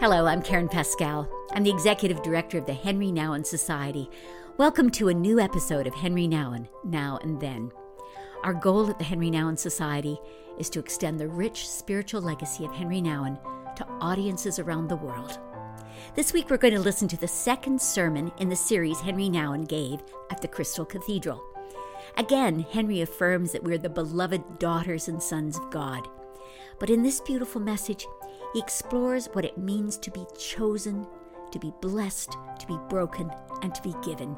Hello, I'm Karen Pascal. I'm the Executive Director of the Henri Nouwen Society. Welcome to a new episode of Henri Nouwen, Now and Then. Our goal at the Henri Nouwen Society is to extend the rich spiritual legacy of Henri Nouwen to audiences around the world. This week, we're going to listen to the second sermon in the series Henri Nouwen gave at the Crystal Cathedral. Again, Henri affirms that we're the beloved daughters and sons of God. But in this beautiful message, he explores what it means to be chosen, to be blessed, to be broken, and to be given.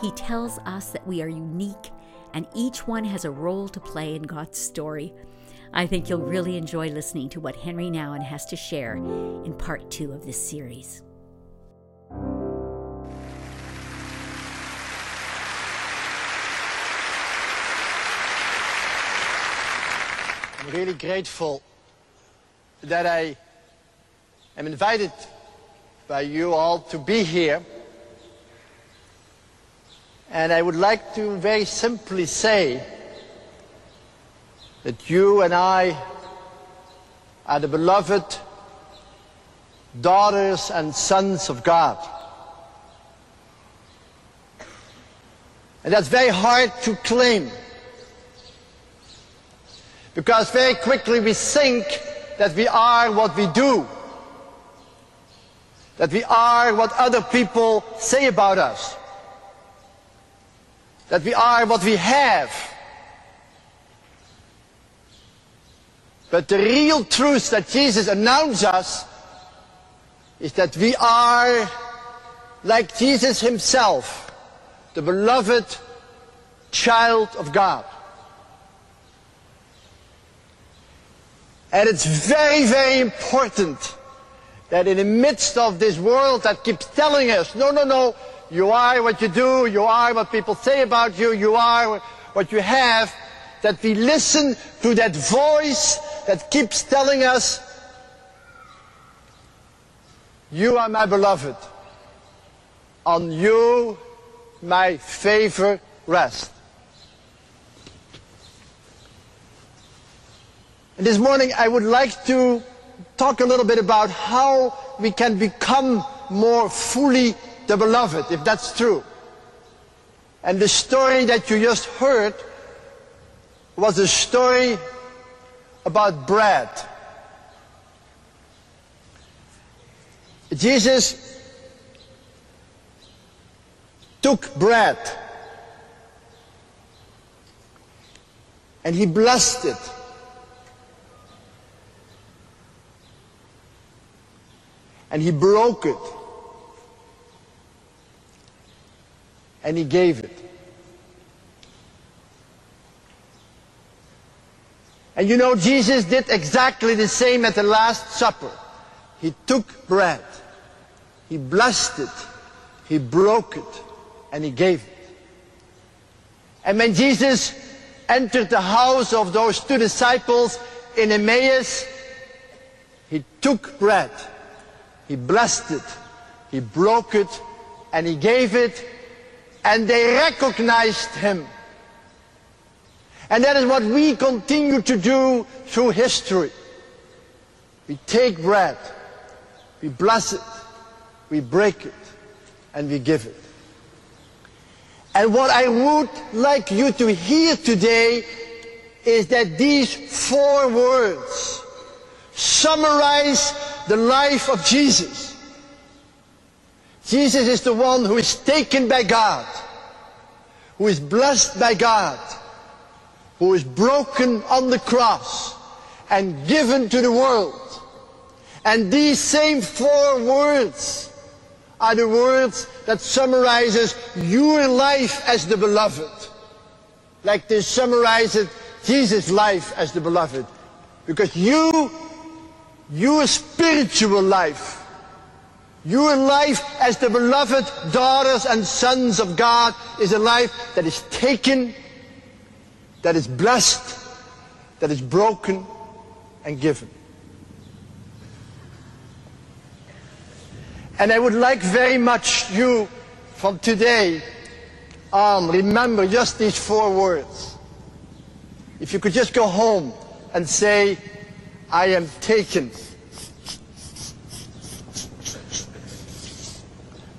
He tells us that we are unique and each one has a role to play in God's story. I think you'll really enjoy listening to what Henri Nouwen has to share in part two of this series. I'm really grateful that I am invited by you all to be here. And I would like to very simply say that you and I are the beloved daughters and sons of God. And that's very hard to claim. Because very quickly we think that we are what we do. That we are what other people say about us. That we are what we have. But the real truth that Jesus announced us is that we are like Jesus himself, the beloved child of God. And it's very, very important that in the midst of this world that keeps telling us, no, no, no, you are what you do, you are what people say about you, you are what you have, that we listen to that voice that keeps telling us, you are my beloved. On you my favor rests. This morning I would like to talk a little bit about how we can become more fully the beloved, if that's true. And the story that you just heard was a story about bread. Jesus took bread and he blessed it. And he broke it and he gave it. And you know, Jesus did exactly the same at the Last Supper. He took bread, he blessed it, he broke it, and he gave it. And when Jesus entered the house of those two disciples in Emmaus, he took bread he blessed it, he broke it, and he gave it, and they recognized him. And that is what we continue to do through history. We take bread, we bless it, we break it, and we give it. And what I would like you to hear today is that these four words summarize the life of Jesus. Jesus is the one who is taken by God, who is blessed by God, who is broken on the cross and given to the world. And these same four words are the words that summarizes your life as the beloved. Like they summarizes Jesus' life as the beloved. Because you your spiritual life, your life as the beloved daughters and sons of God is a life that is taken, that is blessed, that is broken and given. And I would like very much you from today on remember just these four words. If you could just go home and say, I am taken.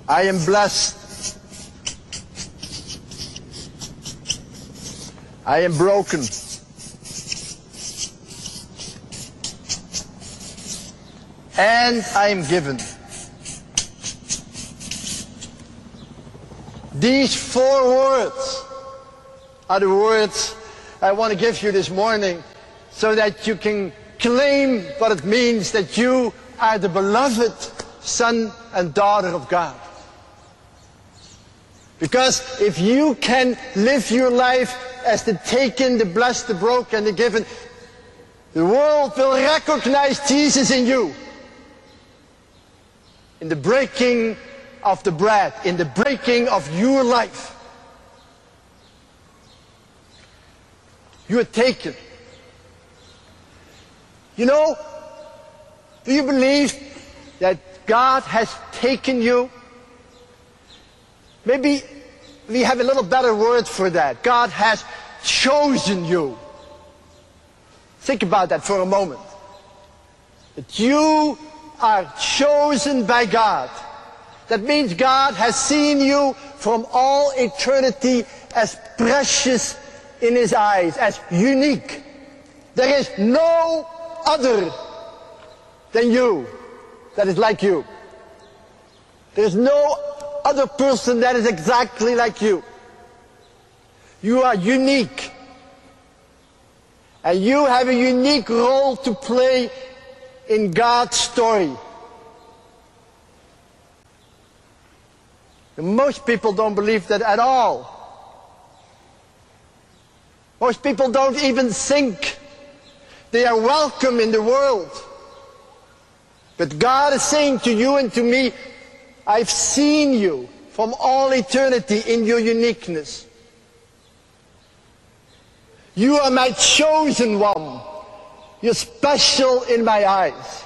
I am blessed. I am broken. And I am given. These four words are the words I want to give you this morning so that you can claim what it means that you are the beloved son and daughter of God. Because if you can live your life as the taken, the blessed, the broken, the given, the world will recognize Jesus in you. In the breaking of the bread, in the breaking of your life. You are taken. You know, do you believe that God has taken you? Maybe we have a little better word for that. God has chosen you. Think about that for a moment. That you are chosen by God. That means God has seen you from all eternity as precious in His eyes, as unique. There is no other than you that is like you. There is no other person that is exactly like you. You are unique. And you have a unique role to play in God's story. And most people don't believe that at all. Most people don't even think they are welcome in the world. But God is saying to you and to me, I've seen you from all eternity in your uniqueness. You are my chosen one. You're special in my eyes.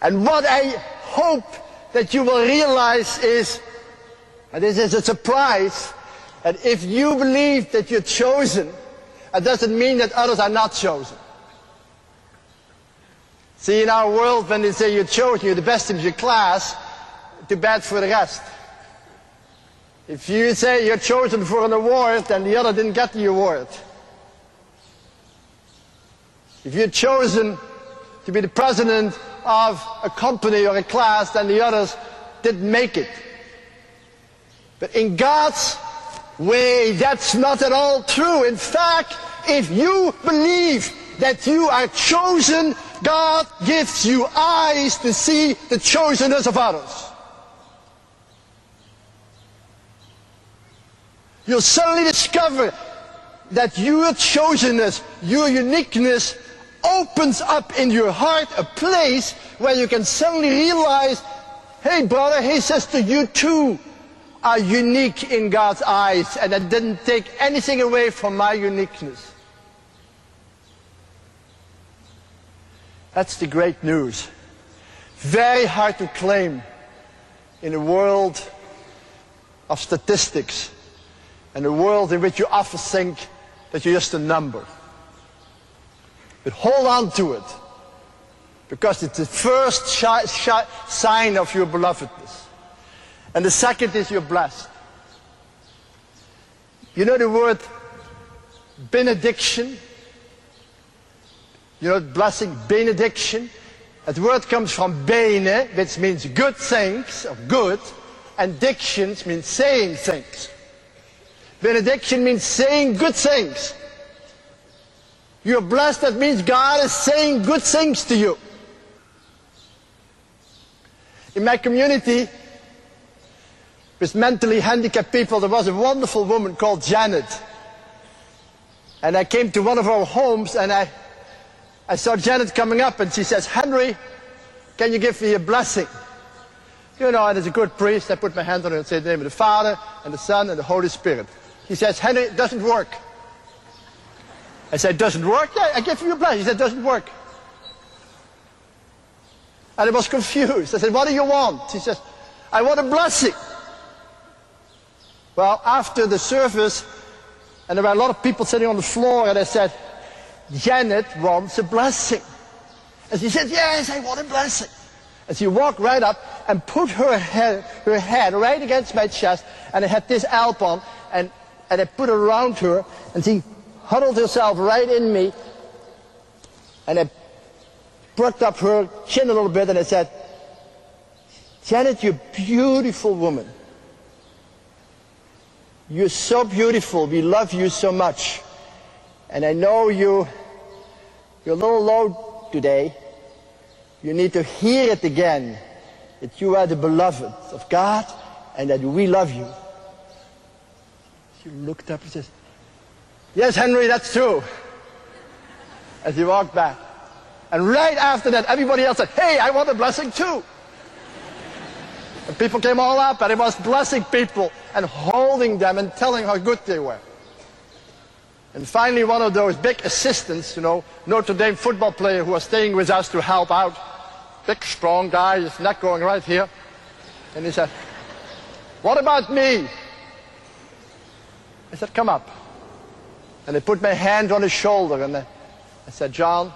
And what I hope that you will realize is, and this is a surprise, that if you believe that you're chosen, it doesn't mean that others are not chosen. See, in our world, when they say you're chosen, you're the best of your class, too bad for the rest. If you say you're chosen for an award, then the other didn't get the award. If you're chosen to be the president of a company or a class, then the others didn't make it. But in God's way, that's not at all true. In fact, if you believe that you are chosen, God gives you eyes to see the chosenness of others. You'll suddenly discover that your chosenness, your uniqueness opens up in your heart a place where you can suddenly realize, hey brother, hey sister, you too are unique in God's eyes and that didn't take anything away from my uniqueness. That's the great news. Very hard to claim in a world of statistics and a world in which you often think that you're just a number. But hold on to it because it's the first sign of your belovedness. And the second is you're blessed. You know the word benediction? You know, blessing, benediction. That word comes from bene, which means good things, or good, and dictions means saying things. Benediction means saying good things. You're blessed, that means God is saying good things to you. In my community, with mentally handicapped people, there was a wonderful woman called Janet. And I came to one of our homes and I I saw Janet coming up and she says, Henri, can you give me a blessing? You know, and as a good priest, I put my hand on her and say the name of the Father and the Son and the Holy Spirit. He says, Henri, it doesn't work. I said, doesn't work? Yeah, I give you a blessing. He said, doesn't work. And I was confused. I said, what do you want? He says, I want a blessing. Well, after the service, and there were a lot of people sitting on the floor, and I said, Janet wants a blessing. And she said, Yes, I want a blessing. And she walked right up and put her head, her head right against my chest, and I had this alp and, and I put it around her, and she huddled herself right in me, and I perked up her chin a little bit, and I said, Janet, you're a beautiful woman. You're so beautiful. We love you so much. And I know you, you're a little low today. You need to hear it again that you are the beloved of God and that we love you. She looked up and says, Yes, Henri, that's true. As he walked back. And right after that, everybody else said, Hey, I want a blessing too. And people came all up and it was blessing people and holding them and telling how good they were. And finally one of those big assistants, you know, Notre Dame football player who was staying with us to help out, big strong guy, his neck going right here. And he said, what about me? I said, come up. And I put my hand on his shoulder and I, I said, John,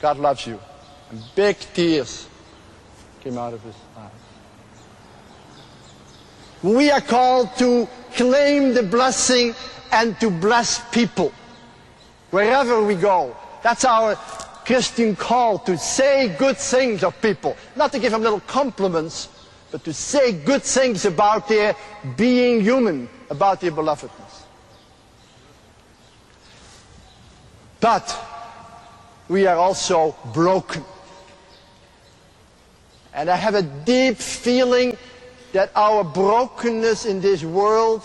God loves you. And big tears came out of his eyes. We are called to claim the blessing and to bless people wherever we go. That's our Christian call to say good things of people. Not to give them little compliments, but to say good things about their being human, about their belovedness. But we are also broken. And I have a deep feeling that our brokenness in this world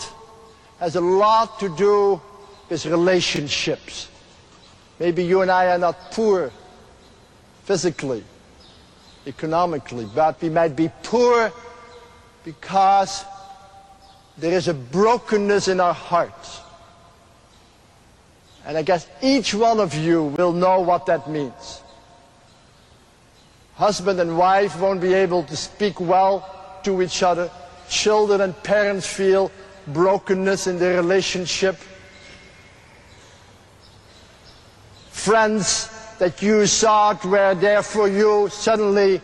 has a lot to do with relationships. Maybe you and I are not poor physically, economically, but we might be poor because there is a brokenness in our hearts. And I guess each one of you will know what that means husband and wife won't be able to speak well to each other. Children and parents feel brokenness in their relationship. Friends that you thought were there for you suddenly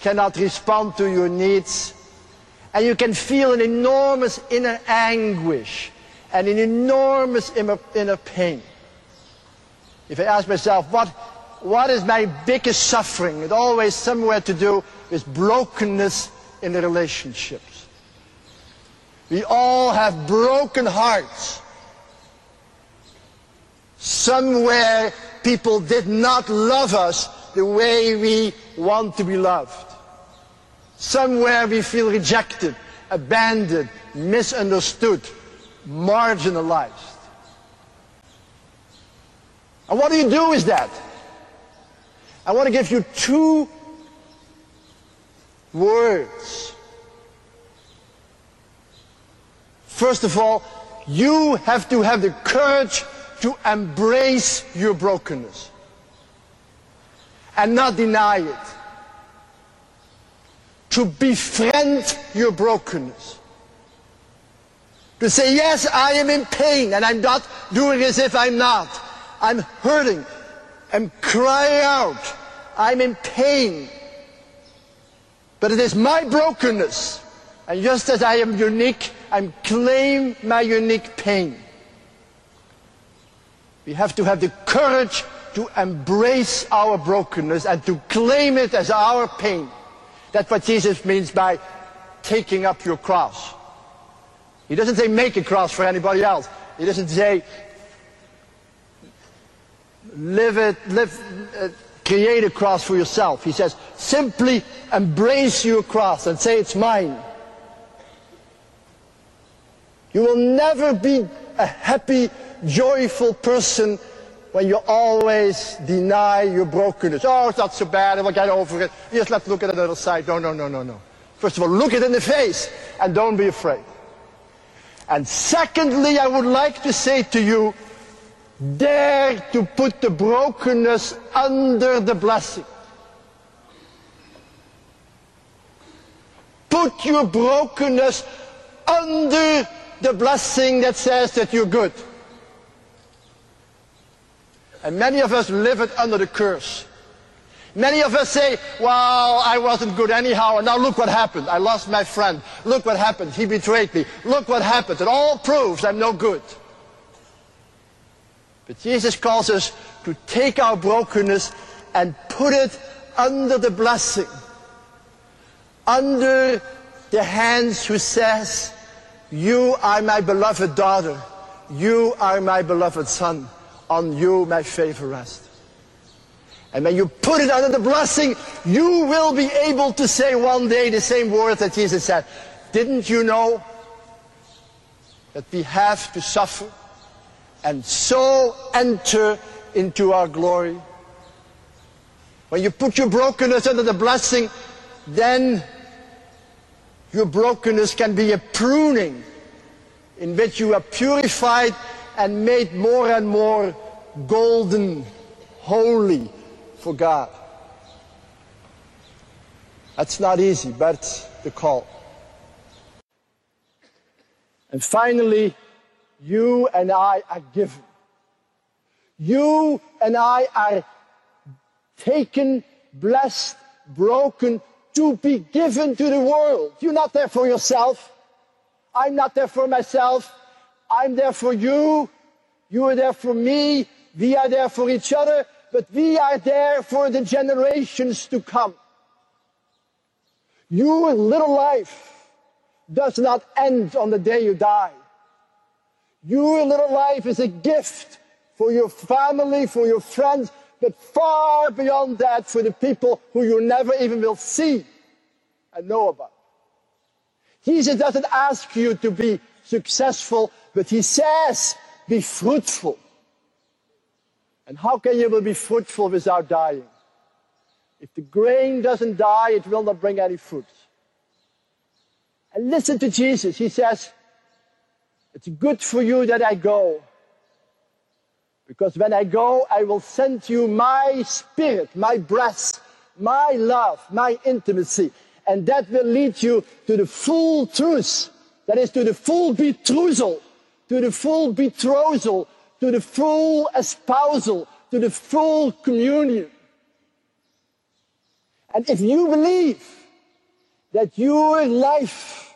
cannot respond to your needs. And you can feel an enormous inner anguish and an enormous inner pain. If I ask myself, what what is my biggest suffering? It always somewhere to do with brokenness in the relationships. We all have broken hearts. Somewhere people did not love us the way we want to be loved. Somewhere we feel rejected, abandoned, misunderstood, marginalized. And what do you do with that? I want to give you two words. First of all, you have to have the courage to embrace your brokenness and not deny it. To befriend your brokenness. To say, yes, I am in pain and I'm not doing as if I'm not. I'm hurting I am crying out. I'm in pain. But it is my brokenness. And just as I am unique, I claim my unique pain. We have to have the courage to embrace our brokenness and to claim it as our pain. That's what Jesus means by taking up your cross. He doesn't say make a cross for anybody else. He doesn't say live it, live, uh, create a cross for yourself. He says, simply embrace your cross and say it's mine. You will never be a happy, joyful person when you always deny your brokenness. Oh, it's not so bad, we'll get over it. Just let's look at the other side. No, no, no, no, no. First of all, look it in the face and don't be afraid. And secondly, I would like to say to you, Dare to put the brokenness under the blessing. Put your brokenness under the blessing that says that you're good. And many of us live it under the curse. Many of us say, well, I wasn't good anyhow, and now look what happened. I lost my friend. Look what happened. He betrayed me. Look what happened. It all proves I'm no good. But Jesus calls us to take our brokenness and put it under the blessing, under the hands who says, you are my beloved daughter. You are my beloved son. On you my favor rests. And when you put it under the blessing, you will be able to say one day the same words that Jesus said. Didn't you know that we have to suffer and so enter into our glory? When you put your brokenness under the blessing, then your brokenness can be a pruning in which you are purified and made more and more golden, holy for God. That's not easy, but the call. And finally, you and I are given. You and I are taken, blessed, broken, to be given to the world. You're not there for yourself. I'm not there for myself. I'm there for you. You are there for me. We are there for each other. But we are there for the generations to come. Your little life does not end on the day you die. Your little life is a gift for your family, for your friends, but far beyond that for the people who you never even will see and know about. Jesus doesn't ask you to be successful, but he says, be fruitful. And how can you be fruitful without dying? If the grain doesn't die, it will not bring any fruit. And listen to Jesus. He says, it's good for you that I go because when I go, I will send you my spirit, my breath, my love, my intimacy. And that will lead you to the full truth. That is to the full betrothal, to the full betrothal, to the full espousal, to the full communion. And if you believe that your life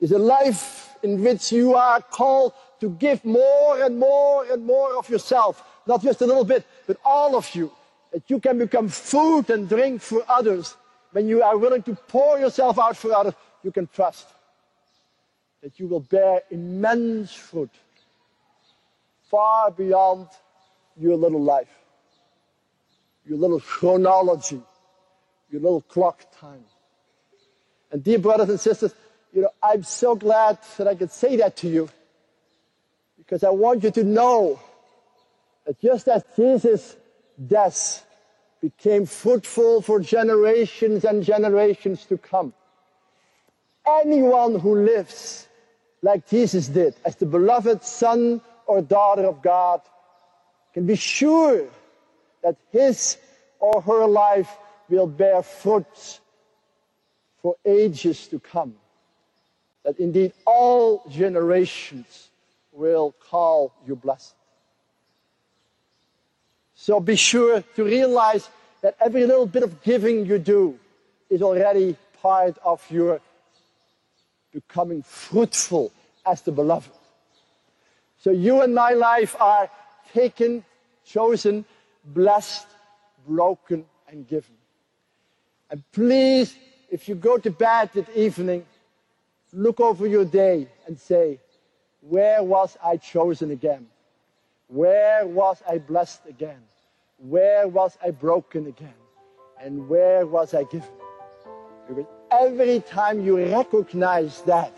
is a life in which you are called to give more and more and more of yourself, not just a little bit, but all of you, that you can become food and drink for others. When you are willing to pour yourself out for others, you can trust that you will bear immense fruit, far beyond your little life, your little chronology, your little clock time. And dear brothers and sisters, you know, I'm so glad that I could say that to you because I want you to know that just as Jesus' death became fruitful for generations and generations to come, anyone who lives like Jesus did, as the beloved son or daughter of God, can be sure that his or her life will bear fruits for ages to come. That indeed all generations will call you blessed. So be sure to realize that every little bit of giving you do is already part of your becoming fruitful as the beloved. So you and my life are taken, chosen, blessed, broken, and given. And please, if you go to bed that evening, look over your day and say, where was I chosen again? Where was I blessed again? Where was I broken again? And where was I given? Because every time you recognize that,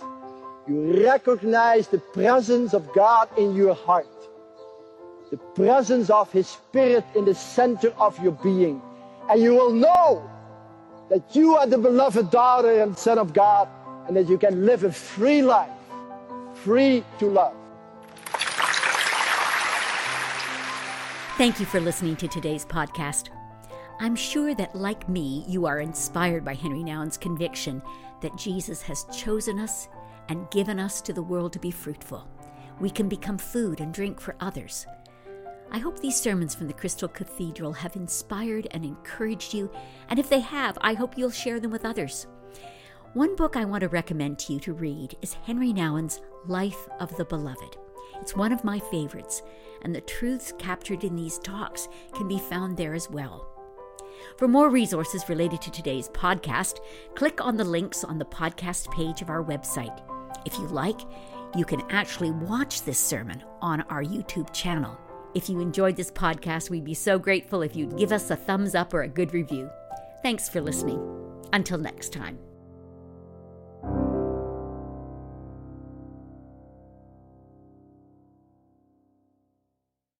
you recognize the presence of God in your heart, the presence of His Spirit in the center of your being, and you will know that you are the beloved daughter and son of God, and that you can live a free life free to love. Thank you for listening to today's podcast. I'm sure that, like me, you are inspired by Henri Nouwen's conviction that Jesus has chosen us and given us to the world to be fruitful. We can become food and drink for others. I hope these sermons from the Crystal Cathedral have inspired and encouraged you, and if they have, I hope you'll share them with others. One book I want to recommend to you to read is Henri Nouwen's Life of the Beloved. It's one of my favorites, and the truths captured in these talks can be found there as well. For more resources related to today's podcast, click on the links on the podcast page of our website. If you like, you can actually watch this sermon on our YouTube channel. If you enjoyed this podcast, we'd be so grateful if you'd give us a thumbs up or a good review. Thanks for listening. Until next time.